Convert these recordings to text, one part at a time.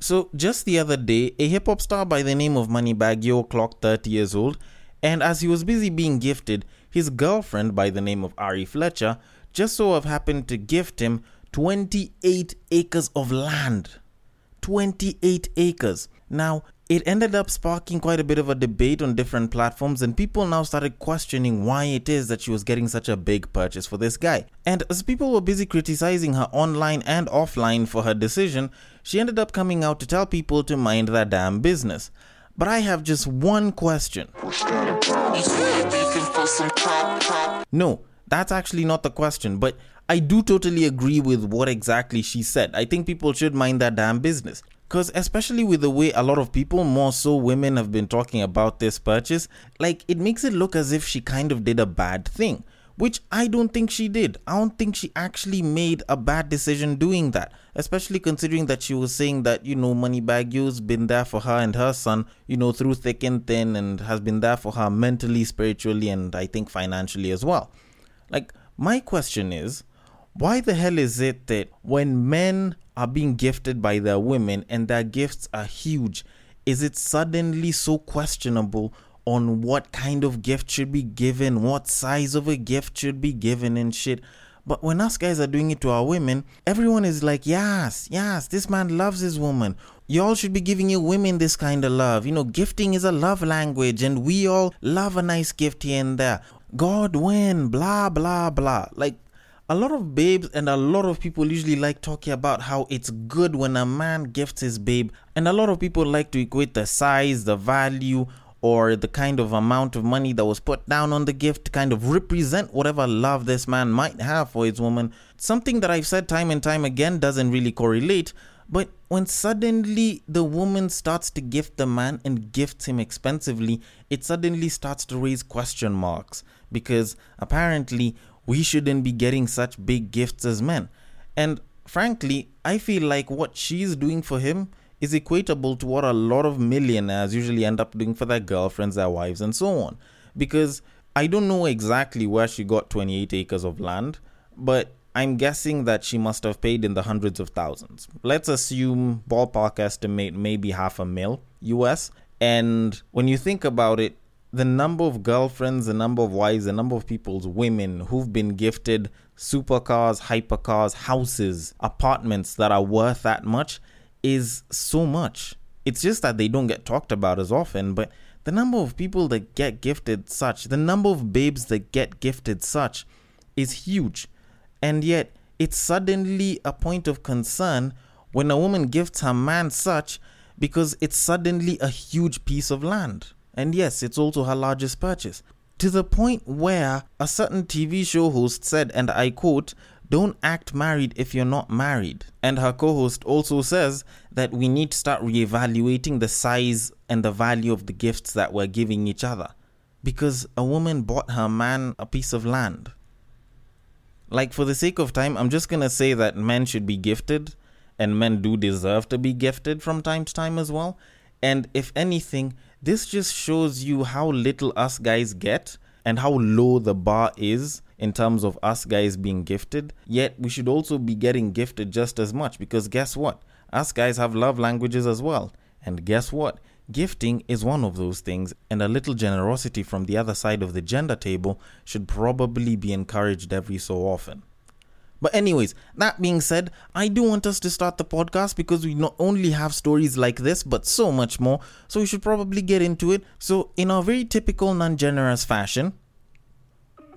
So, just the other day, a hip hop star by the name of Moneybagg Yo clocked 30 years old, and as he was busy being gifted, his girlfriend by the name of Ari Fletcher just so have happened to gift him 28 acres of land. 28 acres. Now, it ended up sparking quite a bit of a debate on different platforms, and people now started questioning why it is that she was getting such a big purchase for this guy. And as people were busy criticizing her online and offline for her decision, she ended up coming out to tell people to mind their damn business. But I have just one question. No, that's actually not the question, but I do totally agree with what exactly she said. I think people should mind their damn business. Because, especially with the way a lot of people, more so women, have been talking about this purchase, like it makes it look as if she kind of did a bad thing, which I don't think she did. I don't think she actually made a bad decision doing that, especially considering that she was saying that, you know, Moneybagg Yo's been there for her and her son, you know, through thick and thin and has been there for her mentally, spiritually, and I think financially as well. Like, my question is, why the hell is it that when men are being gifted by their women and their gifts are huge, is it suddenly so questionable on what kind of gift should be given, what size of a gift should be given, and shit? But when us guys are doing it to our women, everyone is like, yes, yes, this man loves his woman. Y'all should be giving your women this kind of love. You know, gifting is a love language, and we all love a nice gift here and there. God win, blah, blah, blah. Like, a lot of babes and a lot of people usually like talking about how it's good when a man gifts his babe, and a lot of people like to equate the size, the value, or the kind of amount of money that was put down on the gift to kind of represent whatever love this man might have for his woman. Something that I've said time and time again doesn't really correlate, but when suddenly the woman starts to gift the man and gifts him expensively, it suddenly starts to raise question marks because apparently we shouldn't be getting such big gifts as men. And frankly, I feel like what she's doing for him is equatable to what a lot of millionaires usually end up doing for their girlfriends, their wives, and so on. Because I don't know exactly where she got 28 acres of land, but I'm guessing that she must have paid in the hundreds of thousands. Let's assume, ballpark estimate, maybe half a mil US. And when you think about it, the number of girlfriends, the number of wives, the number of people's women who've been gifted supercars, hypercars, houses, apartments that are worth that much is so much. It's just that they don't get talked about as often, but the number of people that get gifted such, the number of babes that get gifted such is huge. And yet, it's suddenly a point of concern when a woman gifts her man such because it's suddenly a huge piece of land. And yes, it's also her largest purchase. To the point where a certain TV show host said, and I quote, don't act married if you're not married. And her co host also says that we need to start reevaluating the size and the value of the gifts that we're giving each other. Because a woman bought her man a piece of land. Like, for the sake of time, I'm just gonna say that men should be gifted, and men do deserve to be gifted from time to time as well. And if anything, this just shows you how little us guys get and how low the bar is in terms of us guys being gifted. Yet we should also be getting gifted just as much because guess what? Us guys have love languages as well. And guess what? Gifting is one of those things, and a little generosity from the other side of the gender table should probably be encouraged every so often. But, anyways, that being said, I do want us to start the podcast because we not only have stories like this, but so much more. So, we should probably get into it. So, in our very typical non generous fashion,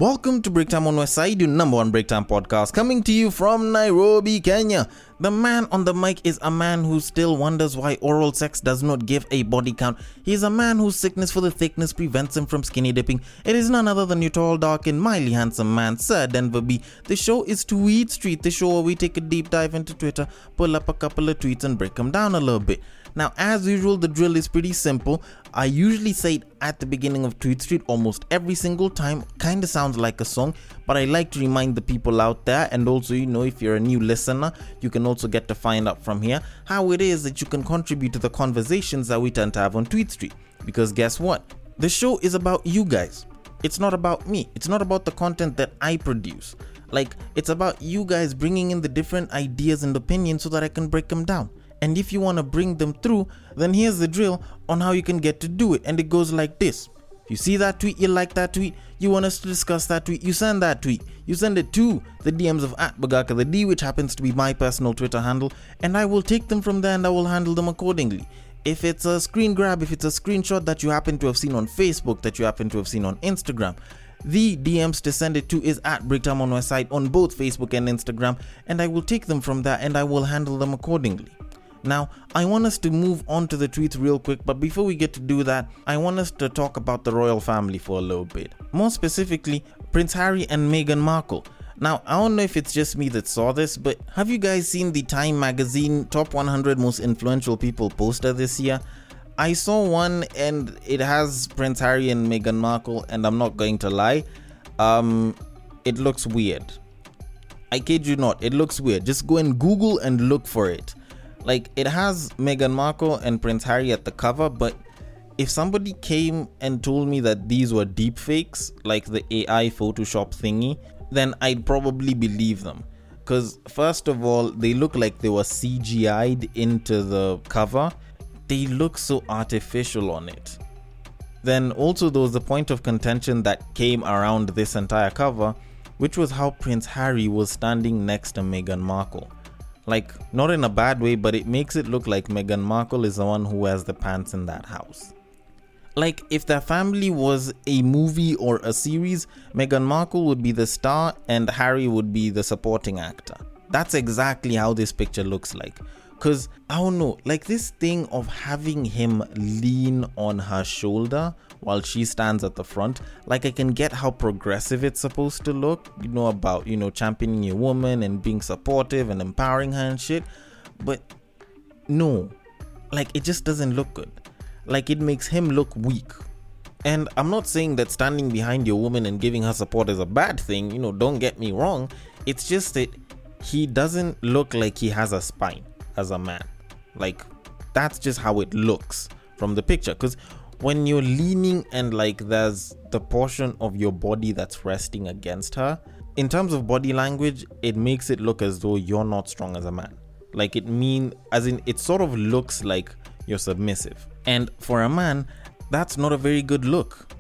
Welcome to Breaktime on Westside, your number one Breaktime podcast, coming to you from Nairobi, Kenya. The man on the mic is a man who still wonders why oral sex does not give a body count. He is a man whose sickness for the thickness prevents him from skinny dipping. It is none other than your tall, dark, and mildly handsome man, Sir Denver B. The show is Tweet Street, the show where we take a deep dive into Twitter, pull up a couple of tweets, and break them down a little bit. Now, as usual, the drill is pretty simple. I usually say it at the beginning of Tweet Street almost every single time. Kind of sounds like a song, but I like to remind the people out there, and also, you know, if you're a new listener, you can also get to find out from here how it is that you can contribute to the conversations that we tend to have on Tweet Street. Because guess what? The show is about you guys. It's not about me. It's not about the content that I produce. Like, it's about you guys bringing in the different ideas and opinions so that I can break them down And if you want to bring them through, then here's the drill on how you can get to do it. And it goes like this. You see that tweet, you like that tweet, you want us to discuss that tweet, you send that tweet. You send it to the DMs of at Bagaka the D, which happens to be my personal Twitter handle, and I will take them from there and I will handle them accordingly. If it's a screen grab, if it's a screenshot that you happen to have seen on Facebook, that you happen to have seen on Instagram, the DMs to send it to is at Breaktime on Westside on both Facebook and Instagram, and I will take them from there and I will handle them accordingly. Now, I want us to move on to the tweets real quick, but before we get to do that, I want us to talk about the royal family for a little bit. More specifically, Prince Harry and Meghan Markle. Now, I don't know if it's just me that saw this, but have you guys seen the Time magazine top 100 most influential people poster this year? I saw one and it has Prince Harry and Meghan Markle, and I'm not going to lie, um, it looks weird. I kid you not, it looks weird. Just go and Google and look for it. Like, it has Meghan Markle and Prince Harry at the cover, but if somebody came and told me that these were deep fakes, like the AI Photoshop thingy, then I'd probably believe them. Because, first of all, they look like they were CGI'd into the cover. They look so artificial on it. Then, also, there was the point of contention that came around this entire cover, which was how Prince Harry was standing next to Meghan Markle. Like, not in a bad way, but it makes it look like Meghan Markle is the one who has the pants in that house. Like, if their family was a movie or a series, Meghan Markle would be the star and Harry would be the supporting actor. That's exactly how this picture looks like. Because, I don't know, like this thing of having him lean on her shoulder while she stands at the front, like I can get how progressive it's supposed to look, you know, about, you know, championing your woman and being supportive and empowering her and shit. But no, like it just doesn't look good like it makes him look weak. And I'm not saying that standing behind your woman and giving her support is a bad thing, you know, don't get me wrong. It's just that he doesn't look like he has a spine as a man. Like, that's just how it looks from the picture. Because when you're leaning and like there's the portion of your body that's resting against her, in terms of body language, it makes it look as though you're not strong as a man. Like, it mean, as in, it sort of looks like you're submissive. And for a man, that's not a very good look.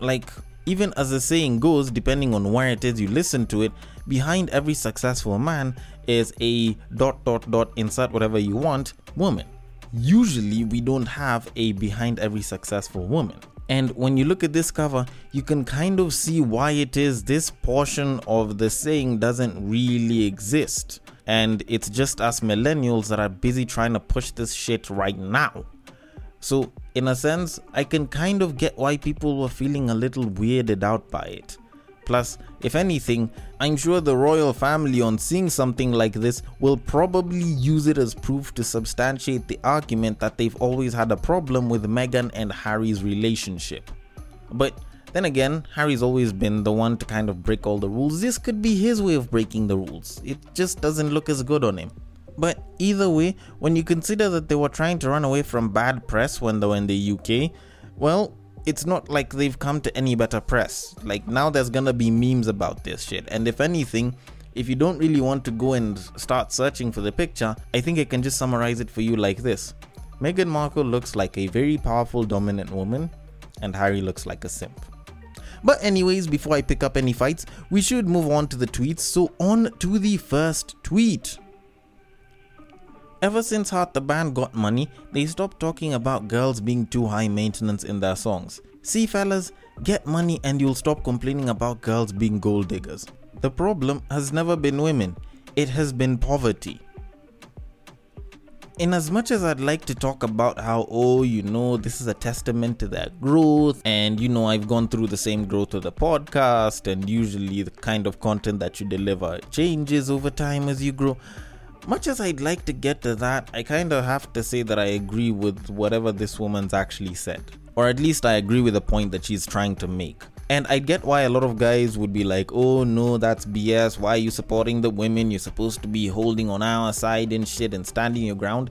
Like, even as the saying goes, depending on where it is you listen to it, behind every successful man is a dot dot dot insert whatever you want woman. Usually, we don't have a behind every successful woman. And when you look at this cover, you can kind of see why it is this portion of the saying doesn't really exist. And it's just us millennials that are busy trying to push this shit right now. So, in a sense, I can kind of get why people were feeling a little weirded out by it. Plus, if anything, I'm sure the royal family, on seeing something like this, will probably use it as proof to substantiate the argument that they've always had a problem with Meghan and Harry's relationship. But then again, Harry's always been the one to kind of break all the rules. This could be his way of breaking the rules. It just doesn't look as good on him. But either way, when you consider that they were trying to run away from bad press when they were in the UK, well, it's not like they've come to any better press. Like now there's gonna be memes about this shit. And if anything, if you don't really want to go and start searching for the picture, I think I can just summarize it for you like this Meghan Markle looks like a very powerful, dominant woman, and Harry looks like a simp. But, anyways, before I pick up any fights, we should move on to the tweets. So, on to the first tweet. Ever since Heart the band got money, they stopped talking about girls being too high maintenance in their songs. See, fellas, get money and you'll stop complaining about girls being gold diggers. The problem has never been women, it has been poverty. In as much as I'd like to talk about how, oh, you know, this is a testament to their growth, and you know, I've gone through the same growth with the podcast, and usually the kind of content that you deliver changes over time as you grow much as I'd like to get to that, I kind of have to say that I agree with whatever this woman's actually said. Or at least I agree with the point that she's trying to make. And I get why a lot of guys would be like, oh no, that's BS. Why are you supporting the women? You're supposed to be holding on our side and shit and standing your ground.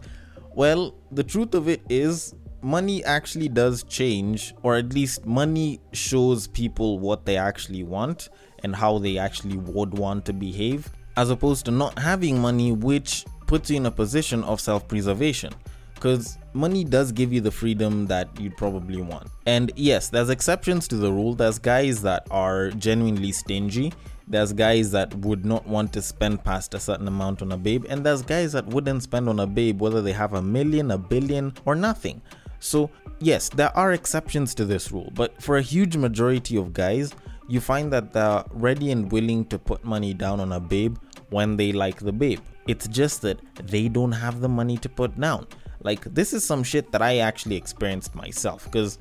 Well, the truth of it is, money actually does change, or at least money shows people what they actually want and how they actually would want to behave as opposed to not having money, which puts you in a position of self preservation because money does give you the freedom that you'd probably want. And yes, there's exceptions to the rule. There's guys that are genuinely stingy. There's guys that would not want to spend past a certain amount on a babe, and there's guys that wouldn't spend on a babe whether they have a million, a billion, or nothing. So, yes, there are exceptions to this rule, but for a huge majority of guys, you find that they're ready and willing to put money down on a babe when they like the babe. It's just that they don't have the money to put down. Like, this is some shit that I actually experienced myself. Because,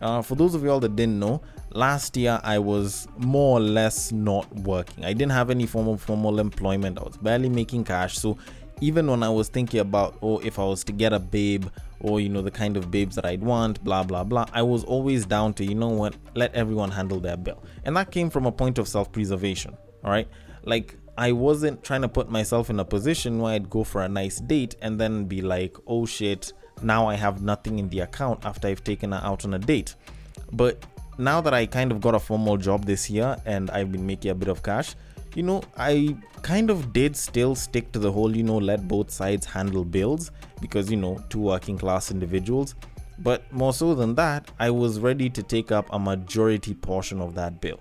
uh, for those of y'all that didn't know, last year I was more or less not working. I didn't have any form of formal employment. I was barely making cash. So, even when I was thinking about, oh, if I was to get a babe or, you know, the kind of babes that I'd want, blah, blah, blah, I was always down to, you know what, let everyone handle their bill. And that came from a point of self preservation. All right. Like, I wasn't trying to put myself in a position where I'd go for a nice date and then be like, oh shit, now I have nothing in the account after I've taken her out on a date. But now that I kind of got a formal job this year and I've been making a bit of cash, you know, I kind of did still stick to the whole, you know, let both sides handle bills because, you know, two working class individuals. But more so than that, I was ready to take up a majority portion of that bill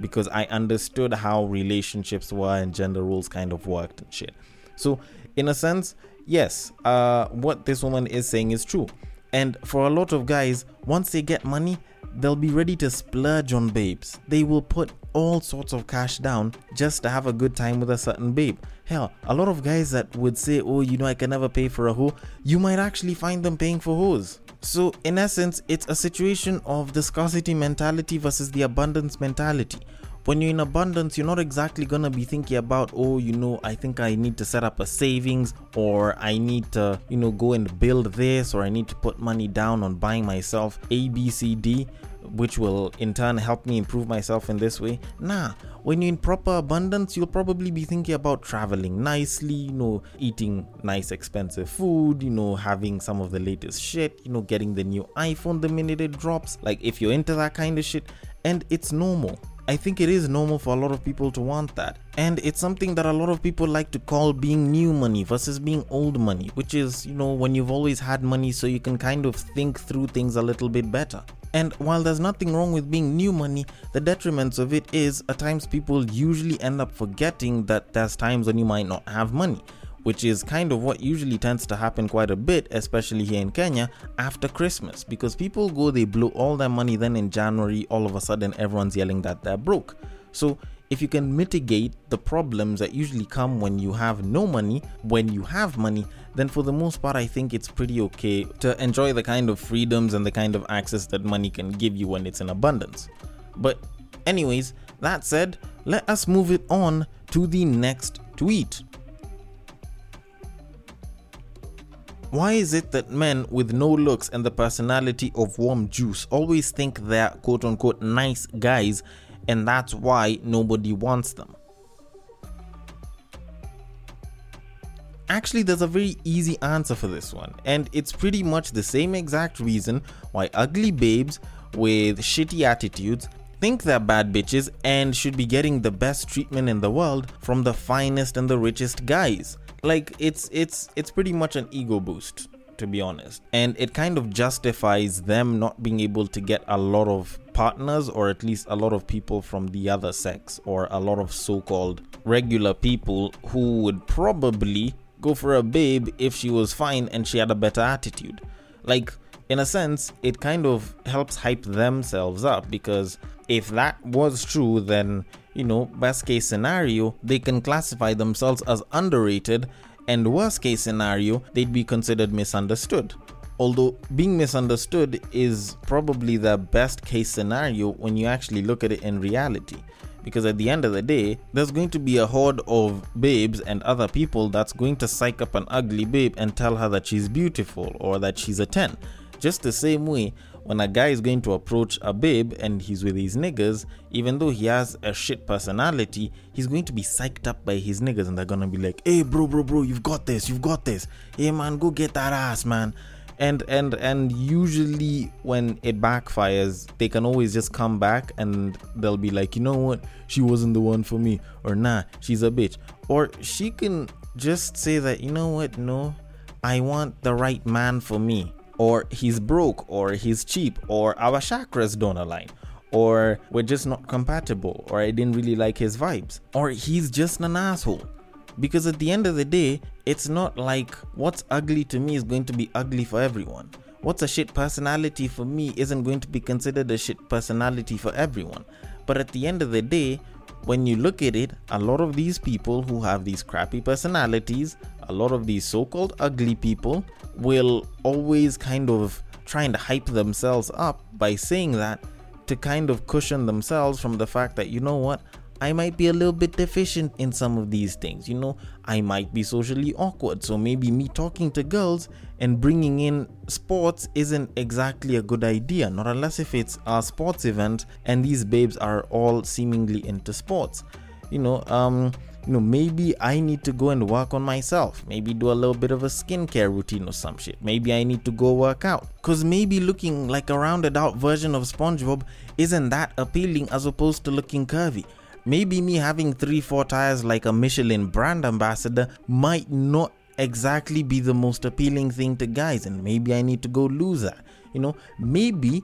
because I understood how relationships were and gender roles kind of worked and shit. So, in a sense, yes, uh, what this woman is saying is true. And for a lot of guys, once they get money, they'll be ready to splurge on babes. They will put all sorts of cash down just to have a good time with a certain babe. Hell, a lot of guys that would say, Oh, you know, I can never pay for a hoe, you might actually find them paying for hoes. So, in essence, it's a situation of the scarcity mentality versus the abundance mentality. When you're in abundance, you're not exactly gonna be thinking about, oh, you know, I think I need to set up a savings, or I need to, you know, go and build this, or I need to put money down on buying myself A, B, C, D which will in turn help me improve myself in this way. Nah, when you're in proper abundance, you'll probably be thinking about traveling nicely, you know, eating nice expensive food, you know, having some of the latest shit, you know, getting the new iPhone the minute it drops. Like if you're into that kind of shit, and it's normal. I think it is normal for a lot of people to want that. And it's something that a lot of people like to call being new money versus being old money, which is, you know, when you've always had money so you can kind of think through things a little bit better. And while there's nothing wrong with being new money, the detriments of it is at times people usually end up forgetting that there's times when you might not have money, which is kind of what usually tends to happen quite a bit, especially here in Kenya after Christmas, because people go, they blow all their money, then in January, all of a sudden everyone's yelling that they're broke. So if you can mitigate the problems that usually come when you have no money, when you have money, then for the most part, I think it's pretty okay to enjoy the kind of freedoms and the kind of access that money can give you when it's in abundance. But, anyways, that said, let us move it on to the next tweet. Why is it that men with no looks and the personality of warm juice always think they're quote unquote nice guys and that's why nobody wants them? Actually, there's a very easy answer for this one, and it's pretty much the same exact reason why ugly babes with shitty attitudes think they're bad bitches and should be getting the best treatment in the world from the finest and the richest guys. Like it's it's it's pretty much an ego boost to be honest. And it kind of justifies them not being able to get a lot of partners or at least a lot of people from the other sex or a lot of so-called regular people who would probably go for a babe if she was fine and she had a better attitude. Like, in a sense, it kind of helps hype themselves up because if that was true, then, you know, best case scenario, they can classify themselves as underrated, and worst case scenario, they'd be considered misunderstood. Although being misunderstood is probably the best case scenario when you actually look at it in reality because at the end of the day, there's going to be a horde of babes and other people that's going to psych up an ugly babe and tell her that she's beautiful or that she's a 10. Just the same way, when a guy is going to approach a babe and he's with his niggas, even though he has a shit personality, he's going to be psyched up by his niggas and they're gonna be like, hey, bro, bro, bro, you've got this, you've got this. Hey, man, go get that ass, man and and and usually when it backfires they can always just come back and they'll be like you know what she wasn't the one for me or nah she's a bitch or she can just say that, you know what, no, I want the right man for me. Or he's broke, or he's cheap, or our chakras don't align, or we're just not compatible, or I didn't really like his vibes, or he's just an asshole. Because at the end of the day, it's not like what's ugly to me is going to be ugly for everyone. What's a shit personality for me isn't going to be considered a shit personality for everyone. But at the end of the day, when you look at it, a lot of these people who have these crappy personalities, a lot of these so called ugly people, will always kind of trying to hype themselves up by saying that to kind of cushion themselves from the fact that, you know what, I might be a little bit deficient in some of these things. You know, I might be socially awkward. So maybe me talking to girls and bringing in sports isn't exactly a good idea. Not unless if it's a sports event and these babes are all seemingly into sports. You know, um, you know, maybe I need to go and work on myself. Maybe do a little bit of a skincare routine or some shit. Maybe I need to go work out. Cause maybe looking like a rounded out version of SpongeBob isn't that appealing as opposed to looking curvy maybe me having three, four tires like a Michelin brand ambassador might not exactly be the most appealing thing to guys, and maybe I need to go lose that. You know, maybe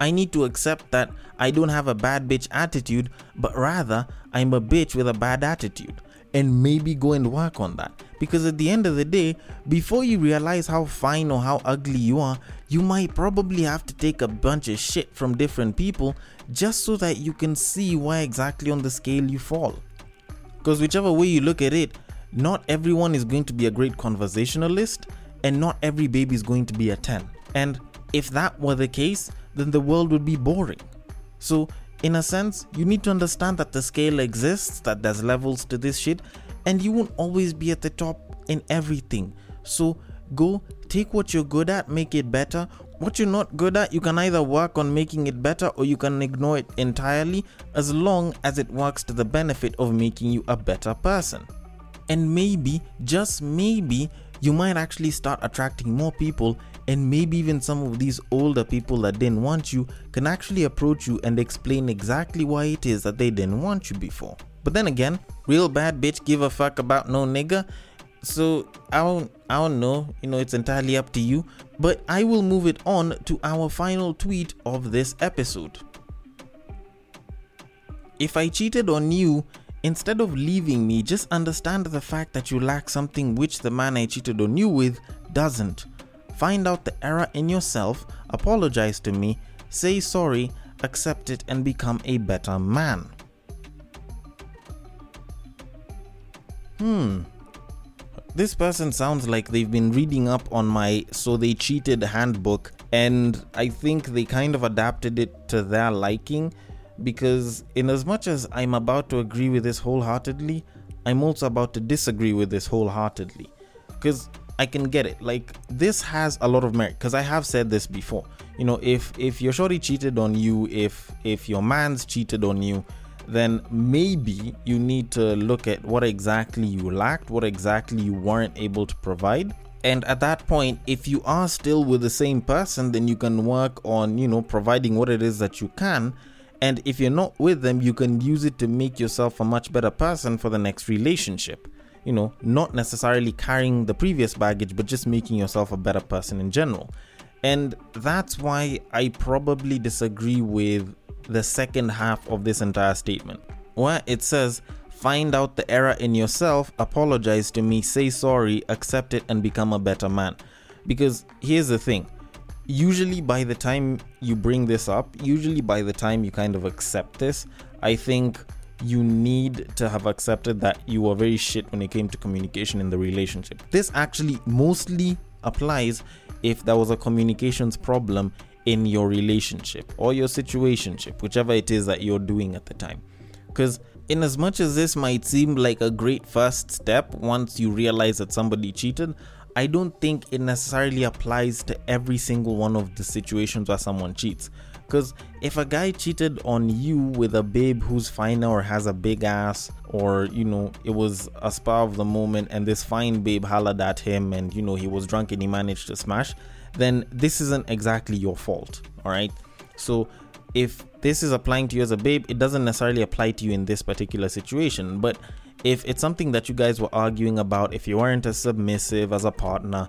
I need to accept that I don't have a bad bitch attitude, but rather I'm a bitch with a bad attitude and maybe go and work on that. Because at the end of the day, before you realize how fine or how ugly you are, you might probably have to take a bunch of shit from different people just so that you can see where exactly on the scale you fall. Because whichever way you look at it, not everyone is going to be a great conversationalist, and not every baby is going to be a 10. And if that were the case, then the world would be boring. So in a sense, you need to understand that the scale exists, that there's levels to this shit, and you won't always be at the top in everything. So go take what you're good at, make it better. What you're not good at, you can either work on making it better or you can ignore it entirely as long as it works to the benefit of making you a better person. And maybe, just maybe, you might actually start attracting more people and maybe even some of these older people that didn't want you can actually approach you and explain exactly why it is that they didn't want you before. But then again, real bad bitch give a fuck about no nigga. So I don't I don't know, you know, it's entirely up to you. But I will move it on to our final tweet of this episode. If I cheated on you, instead of leaving me, just understand the fact that you lack something which the man I cheated on you with doesn't. Find out the error in yourself, apologize to me, say sorry, accept it, and become a better man. Hmm. This person sounds like they've been reading up on my So They Cheated handbook, and I think they kind of adapted it to their liking because, in as much as I'm about to agree with this wholeheartedly, I'm also about to disagree with this wholeheartedly. Because I can get it. Like this has a lot of merit because I have said this before. You know, if if your shorty cheated on you, if if your man's cheated on you, then maybe you need to look at what exactly you lacked, what exactly you weren't able to provide. And at that point, if you are still with the same person, then you can work on, you know, providing what it is that you can. And if you're not with them, you can use it to make yourself a much better person for the next relationship you know, not necessarily carrying the previous baggage, but just making yourself a better person in general. And that's why I probably disagree with the second half of this entire statement, where it says, Find out the error in yourself, apologize to me, say sorry, accept it, and become a better man. Because here's the thing usually, by the time you bring this up, usually by the time you kind of accept this, I think you need to have accepted that you were very shit when it came to communication in the relationship. This actually mostly applies if there was a communications problem in your relationship or your situationship, whichever it is that you're doing at the time. Because in as much as this might seem like a great first step once you realize that somebody cheated, I don't think it necessarily applies to every single one of the situations where someone cheats. Because if a guy cheated on you with a babe who's finer or has a big ass, or you know, it was a spur of the moment and this fine babe hollered at him and you know, he was drunk and he managed to smash, then this isn't exactly your fault. All right. So if this is applying to you as a babe, it doesn't necessarily apply to you in this particular situation. But if it's something that you guys were arguing about, if you weren't as submissive as a partner,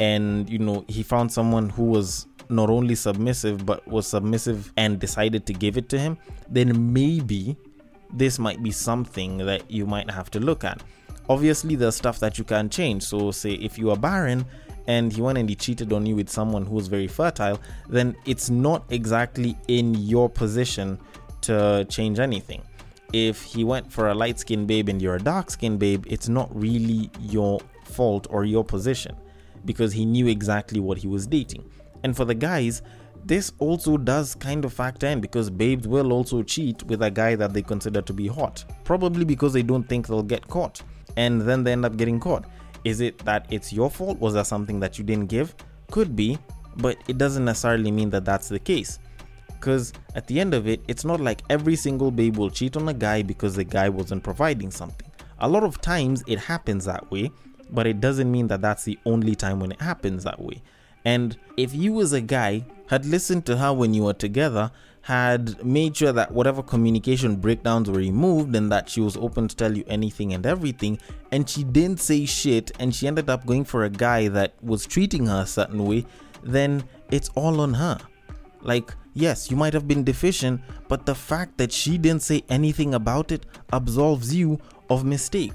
and you know he found someone who was not only submissive but was submissive and decided to give it to him, then maybe this might be something that you might have to look at. Obviously, there's stuff that you can change. So, say if you are barren and he went and he cheated on you with someone who was very fertile, then it's not exactly in your position to change anything. If he went for a light skinned babe and you're a dark skinned babe, it's not really your fault or your position because he knew exactly what he was dating. And for the guys, this also does kind of factor in because babes will also cheat with a guy that they consider to be hot, probably because they don't think they'll get caught, and then they end up getting caught. Is it that it's your fault? Was there something that you didn't give? Could be, but it doesn't necessarily mean that that's the case. Because at the end of it, it's not like every single babe will cheat on a guy because the guy wasn't providing something. A lot of times it happens that way, but it doesn't mean that that's the only time when it happens that way. And if you, as a guy, had listened to her when you were together, had made sure that whatever communication breakdowns were removed and that she was open to tell you anything and everything, and she didn't say shit, and she ended up going for a guy that was treating her a certain way, then it's all on her. Like, yes, you might have been deficient, but the fact that she didn't say anything about it absolves you of mistake.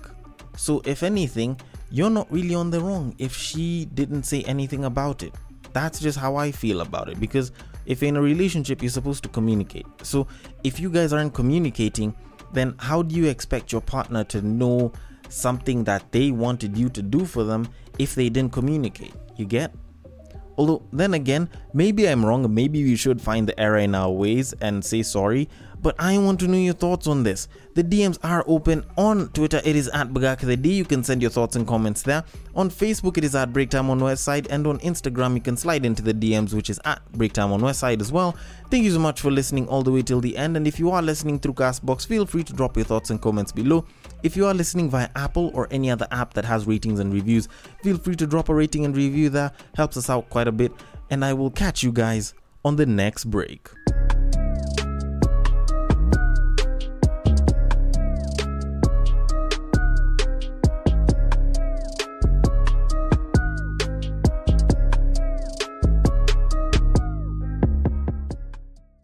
So, if anything, you're not really on the wrong if she didn't say anything about it. That's just how I feel about it because if in a relationship, you're supposed to communicate. So if you guys aren't communicating, then how do you expect your partner to know something that they wanted you to do for them if they didn't communicate? You get? Although, then again, maybe I'm wrong, maybe we should find the error in our ways and say sorry, but I want to know your thoughts on this. The DMs are open on Twitter, it is at BagakaTheD. You can send your thoughts and comments there. On Facebook, it is at Breaktime on Westside, and on Instagram, you can slide into the DMs, which is at Breaktime on Westside as well. Thank you so much for listening all the way till the end. And if you are listening through Castbox, feel free to drop your thoughts and comments below. If you are listening via Apple or any other app that has ratings and reviews, feel free to drop a rating and review there. Helps us out quite a bit. And I will catch you guys on the next break.